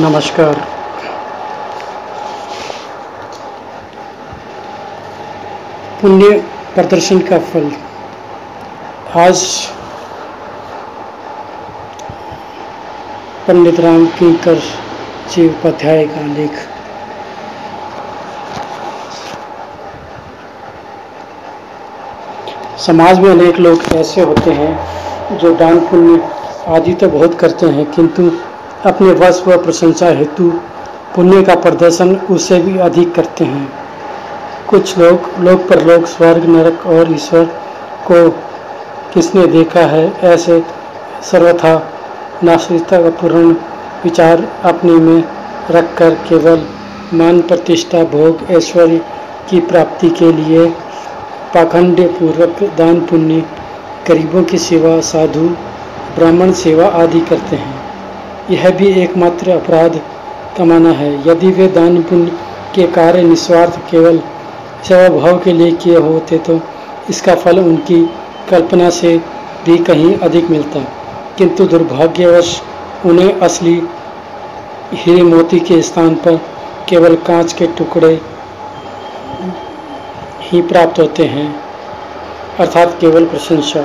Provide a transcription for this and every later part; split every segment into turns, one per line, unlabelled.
नमस्कार। पुण्य प्रदर्शन का फल। आज पंडित राम किंकर जी उपाध्याय का लेख। समाज में अनेक लोग ऐसे होते हैं जो दान पुण्य आदि तो बहुत करते हैं, किंतु अपने वश व प्रशंसा हेतु पुण्य का प्रदर्शन उससे भी अधिक करते हैं। कुछ लोग, लोक परलोक स्वर्ग, नरक और ईश्वर को किसने देखा है, ऐसे सर्वथा नास्तिकता का पूर्ण विचार अपने में रखकर केवल मान प्रतिष्ठा, भोग, ऐश्वर्य की प्राप्ति के लिए पाखंड पूर्वक दान पुण्य, गरीबों की सेवा, साधु, ब्राह्मण सेवा आदि करते हैं। यह भी एकमात्र अपराध कमाना है। यदि वे दान पुण्य के कार्य निस्वार्थ केवल सेवा भाव के लिए किए होते तो इसका फल उनकी कल्पना से भी कहीं अधिक मिलता। किंतु दुर्भाग्यवश उन्हें असली हीरे मोती के स्थान पर केवल कांच के टुकड़े ही प्राप्त होते हैं, अर्थात केवल प्रशंसा।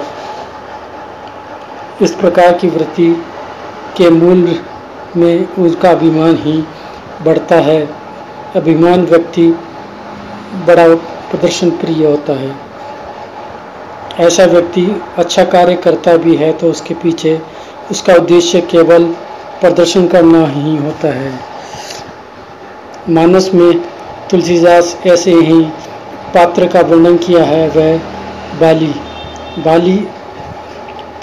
इस प्रकार की वृत्ति के मूल में उसका अभिमान ही बढ़ता है। अभिमान व्यक्ति बड़ा प्रदर्शन प्रिय होता है। ऐसा व्यक्ति अच्छा कार्य करता भी है तो उसके पीछे उसका उद्देश्य केवल प्रदर्शन करना ही होता है। मानस में तुलसीदास ऐसे ही पात्र का वर्णन किया है, वह बाली। बाली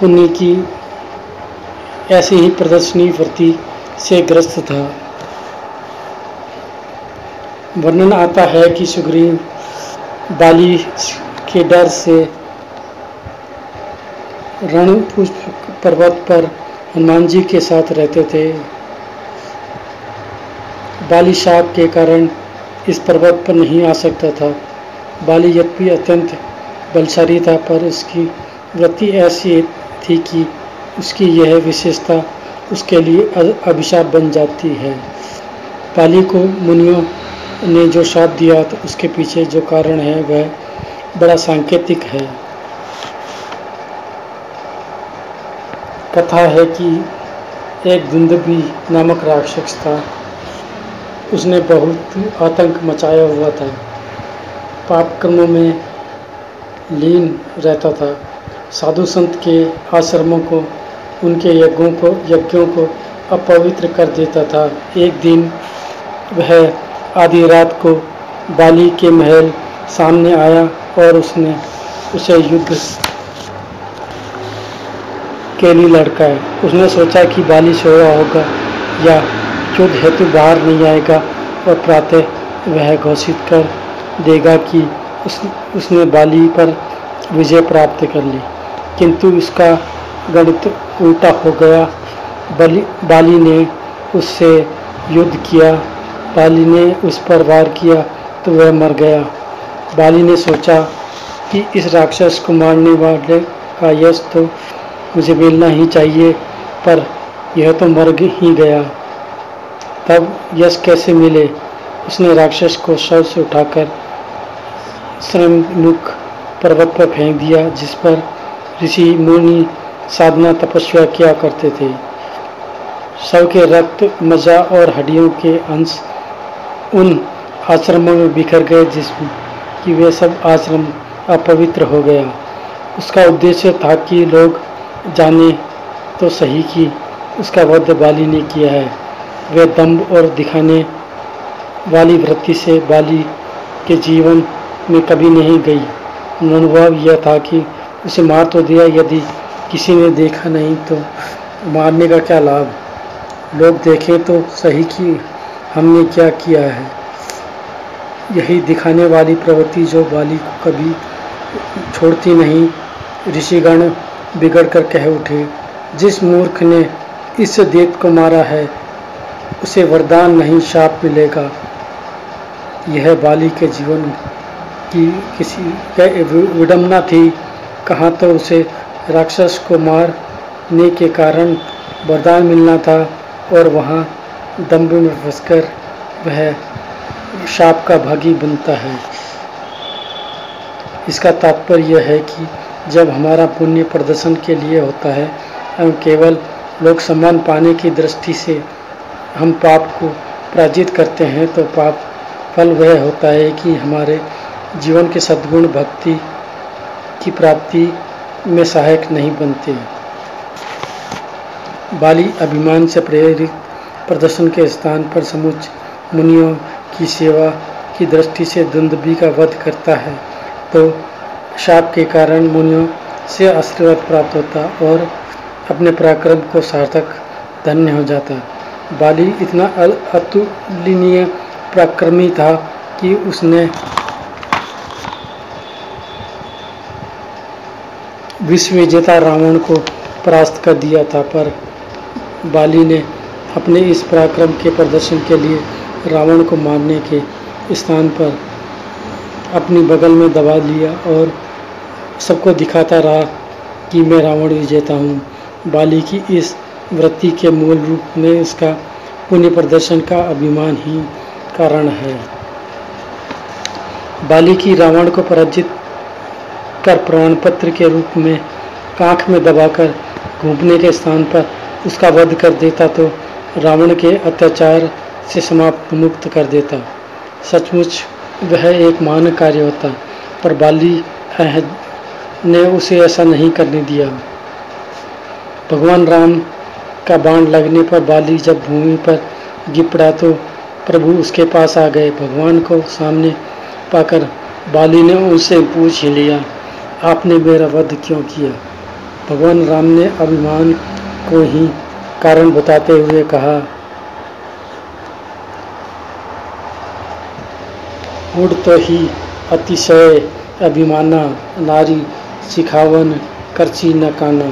पुण्य की ऐसी ही प्रदर्शनी वृत्ति से ग्रस्त था। वर्णन आता है कि सुग्रीव बाली के डर से रण पर्वत पर हनुमान जी के साथ रहते थे। बाली शाप के कारण इस पर्वत पर नहीं आ सकता था। बाली यद्यपि अत्यंत बलशाली था, पर उसकी वृत्ति ऐसी थी कि उसकी यह विशेषता उसके लिए अभिशाप बन जाती है। पाली को मुनियों ने जो शाप दिया तो उसके पीछे जो कारण है, वह बड़ा सांकेतिक है। कथा है कि एक दुंदबी नामक राक्षस था। उसने बहुत आतंक मचाया हुआ था। पाप कर्मों में लीन रहता था। साधु संत के आश्रमों को उनके यज्ञों को यज्ञों को अपवित्र कर देता था। एक दिन वह आधी रात को बाली के महल सामने आया और उसने उसे युद्ध के लिए लड़काया। उसने सोचा कि बाली सोया होगा या युद्ध हेतु बाहर नहीं आएगा और प्रातः वह घोषित कर देगा कि उस, उसने बाली पर विजय प्राप्त कर ली। किंतु इसका गणित उल्टा हो गया। बली, बाली ने उससे युद्ध किया। बाली ने उस पर वार किया तो वह मर गया। बाली ने सोचा कि इस राक्षस को मारने वाले का यश तो मुझे मिलना ही चाहिए, पर यह तो मर ही गया। तब यश कैसे मिले? उसने राक्षस को शव से उठाकर श्रममुख पर्वत पर फेंक दिया, जिस पर ऋषि मुनि साधना तपस्या किया करते थे। शव के रक्त, मज़ा और हड्डियों के अंश उन आश्रमों में बिखर गए जिसमें कि वे सब आश्रम अपवित्र हो गया। उसका उद्देश्य था कि लोग जाने तो सही कि उसका वध बाली ने किया है। वे दम्भ और दिखाने वाली वृत्ति से बाली के जीवन में कभी नहीं गई। अनुभव यह था कि उसे मार तो दिया, यदि किसी ने देखा नहीं तो मारने का क्या लाभ? लोग देखें तो सही कि हमने क्या किया है। यही दिखाने वाली प्रवृत्ति जो बाली को कभी छोड़ती नहीं, ऋषिगण बिगड़ कर कह उठे, जिस मूर्ख ने इस देत को मारा है, उसे वरदान नहीं शाप मिलेगा। यह बाली के जीवन की किसी विडम्बना थी। कहाँ तो उसे राक्षस को मारने के कारण वरदान मिलना था और वहाँ दम्भ में फंसकर वह शाप का भागी बनता है। इसका तात्पर्य यह है कि जब हमारा पुण्य प्रदर्शन के लिए होता है एवं केवल लोक सम्मान पाने की दृष्टि से हम पाप को पराजित करते हैं तो पाप फल वह होता है कि हमारे जीवन के सद्गुण भक्ति की प्राप्ति में सहायक नहीं बनते। बाली अभिमान से प्रेरित प्रदर्शन के स्थान पर समुच मुनियों की सेवा की दृष्टि से दुंदबी का वध करता है। तो शाप के कारण मुनियों से आशीर्वाद प्राप्त होता और अपने पराक्रम को सार्थक धन्य हो जाता। बाली इतना अतुलनीय पराक्रमी था कि उसने विश्व विजेता रावण को परास्त कर दिया था, पर बाली ने अपने इस पराक्रम के प्रदर्शन के लिए रावण को मारने के स्थान पर अपनी बगल में दबा लिया और सबको दिखाता रहा कि मैं रावण विजेता हूँ। बाली की इस वृत्ति के मूल रूप में इसका पुण्य प्रदर्शन का अभिमान ही कारण है। बाली की रावण को पराजित कर प्रमाण पत्र के रूप में कांख में दबाकर घूमने के स्थान पर उसका वध कर देता तो रावण के अत्याचार से समाप्त मुक्त कर देता। सचमुच वह एक महान कार्य होता, पर बाली अहद ने उसे ऐसा नहीं करने दिया। भगवान राम का बाण लगने पर बाली जब भूमि पर गिर पड़ा तो प्रभु उसके पास आ गए। भगवान को सामने पाकर बाली ने उनसे पूछ लिया आपने मेरा वध क्यों किया? भगवान राम ने अभिमान को ही कारण बताते हुए कहा, उड़ तो ही अतिशय अभिमाना, नारी सिखावन करची न काना।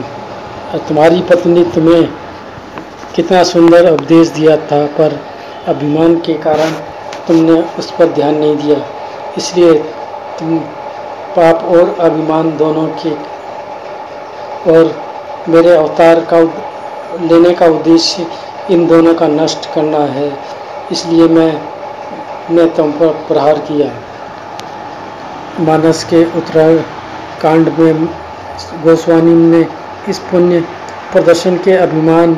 तुम्हारी पत्नी तुम्हें कितना सुंदर उपदेश दिया था, पर अभिमान के कारण तुमने उस पर ध्यान नहीं दिया। इसलिए तुम पाप और अभिमान दोनों के और मेरे अवतार का लेने का उद्देश्य इन दोनों का नष्ट करना है। इसलिए मैं ने तुम पर प्रहार किया। मानस के उत्तराखंड में गोस्वामी ने इस पुण्य प्रदर्शन के अभिमान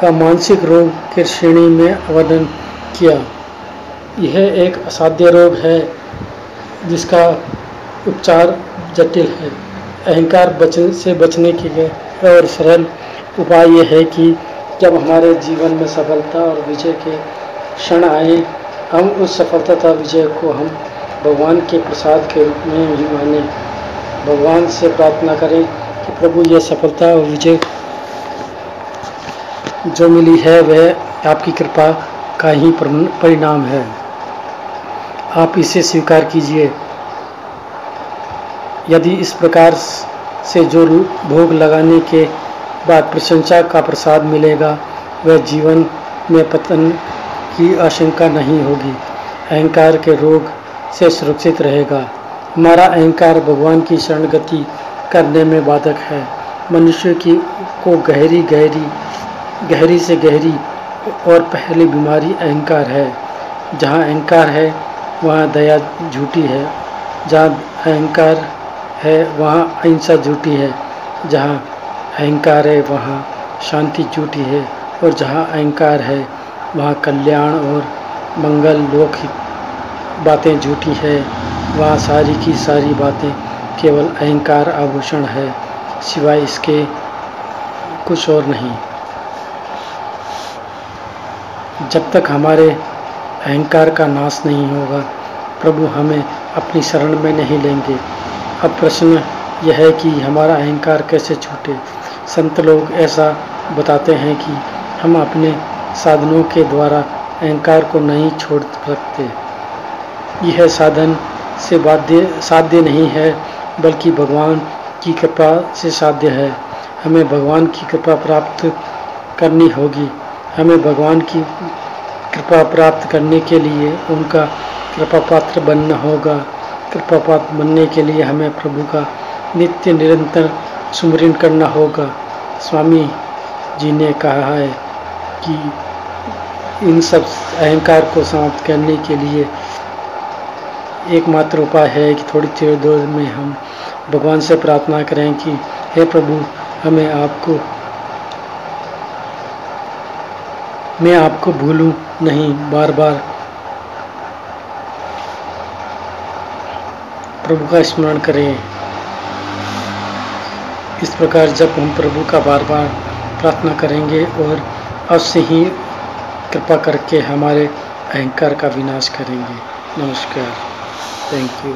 का मानसिक रोग के श्रेणी में वर्णन किया। यह एक असाध्य रोग है। जिसका उपचार जटिल है। अहंकार बच, से बचने के लिए और सरल उपाय यह है कि जब हमारे जीवन में सफलता और विजय के क्षण आए, हम उस सफलता तथा विजय को हम भगवान के प्रसाद के रूप में ही माने। भगवान से प्रार्थना करें कि प्रभु, यह सफलता और विजय जो मिली है, वह आपकी कृपा का ही परिणाम है। आप इसे स्वीकार कीजिए। यदि इस प्रकार से जो भोग लगाने के बाद प्रशंसा का प्रसाद मिलेगा, वह जीवन में पतन की आशंका नहीं होगी। अहंकार के रोग से सुरक्षित रहेगा। हमारा अहंकार भगवान की शरण गति करने में बाधक है। मनुष्य की को गहरी गहरी गहरी से गहरी और पहली बीमारी अहंकार है। जहाँ अहंकार है वहाँ दया झूठी है, जहाँ अहंकार है, वहाँ अहिंसा झूठी है, जहाँ अहंकार है, वहाँ शांति झूठी है, और जहाँ अहंकार है, वहाँ कल्याण और मंगल लौकिक बातें झूठी है, वहाँ सारी की सारी बातें केवल अहंकार आभूषण है, सिवाय इसके कुछ और नहीं। जब तक हमारे अहंकार का नाश नहीं होगा। प्रभु हमें अपनी शरण में नहीं लेंगे। अब प्रश्न यह है कि हमारा अहंकार कैसे छूटे? संत लोग ऐसा बताते हैं कि हम अपने साधनों के द्वारा अहंकार को नहीं छोड़ सकते। यह साधन से बाध्य, साध्य नहीं है, बल्कि भगवान की कृपा से साध्य है। हमें भगवान की कृपा प्राप्त करनी होगी। हमें भगवान की कृपा प्राप्त करने के लिए उनका कृपा पात्र बनना होगा। कृपा पात्र बनने के लिए हमें प्रभु का नित्य निरंतर सुमरण करना होगा। स्वामी जी ने कहा है कि इन सब अहंकार को समाप्त करने के लिए एकमात्र उपाय है कि थोड़ी देर देर में हम भगवान से प्रार्थना करें कि, हे प्रभु, हमें आपको मैं आपको भूलूं नहीं बार बार प्रभु का स्मरण करें। इस प्रकार जब हम प्रभु का बार बार प्रार्थना करेंगे और अवश्य ही कृपा करके हमारे अहंकार का विनाश करेंगे। नमस्कार। Thank you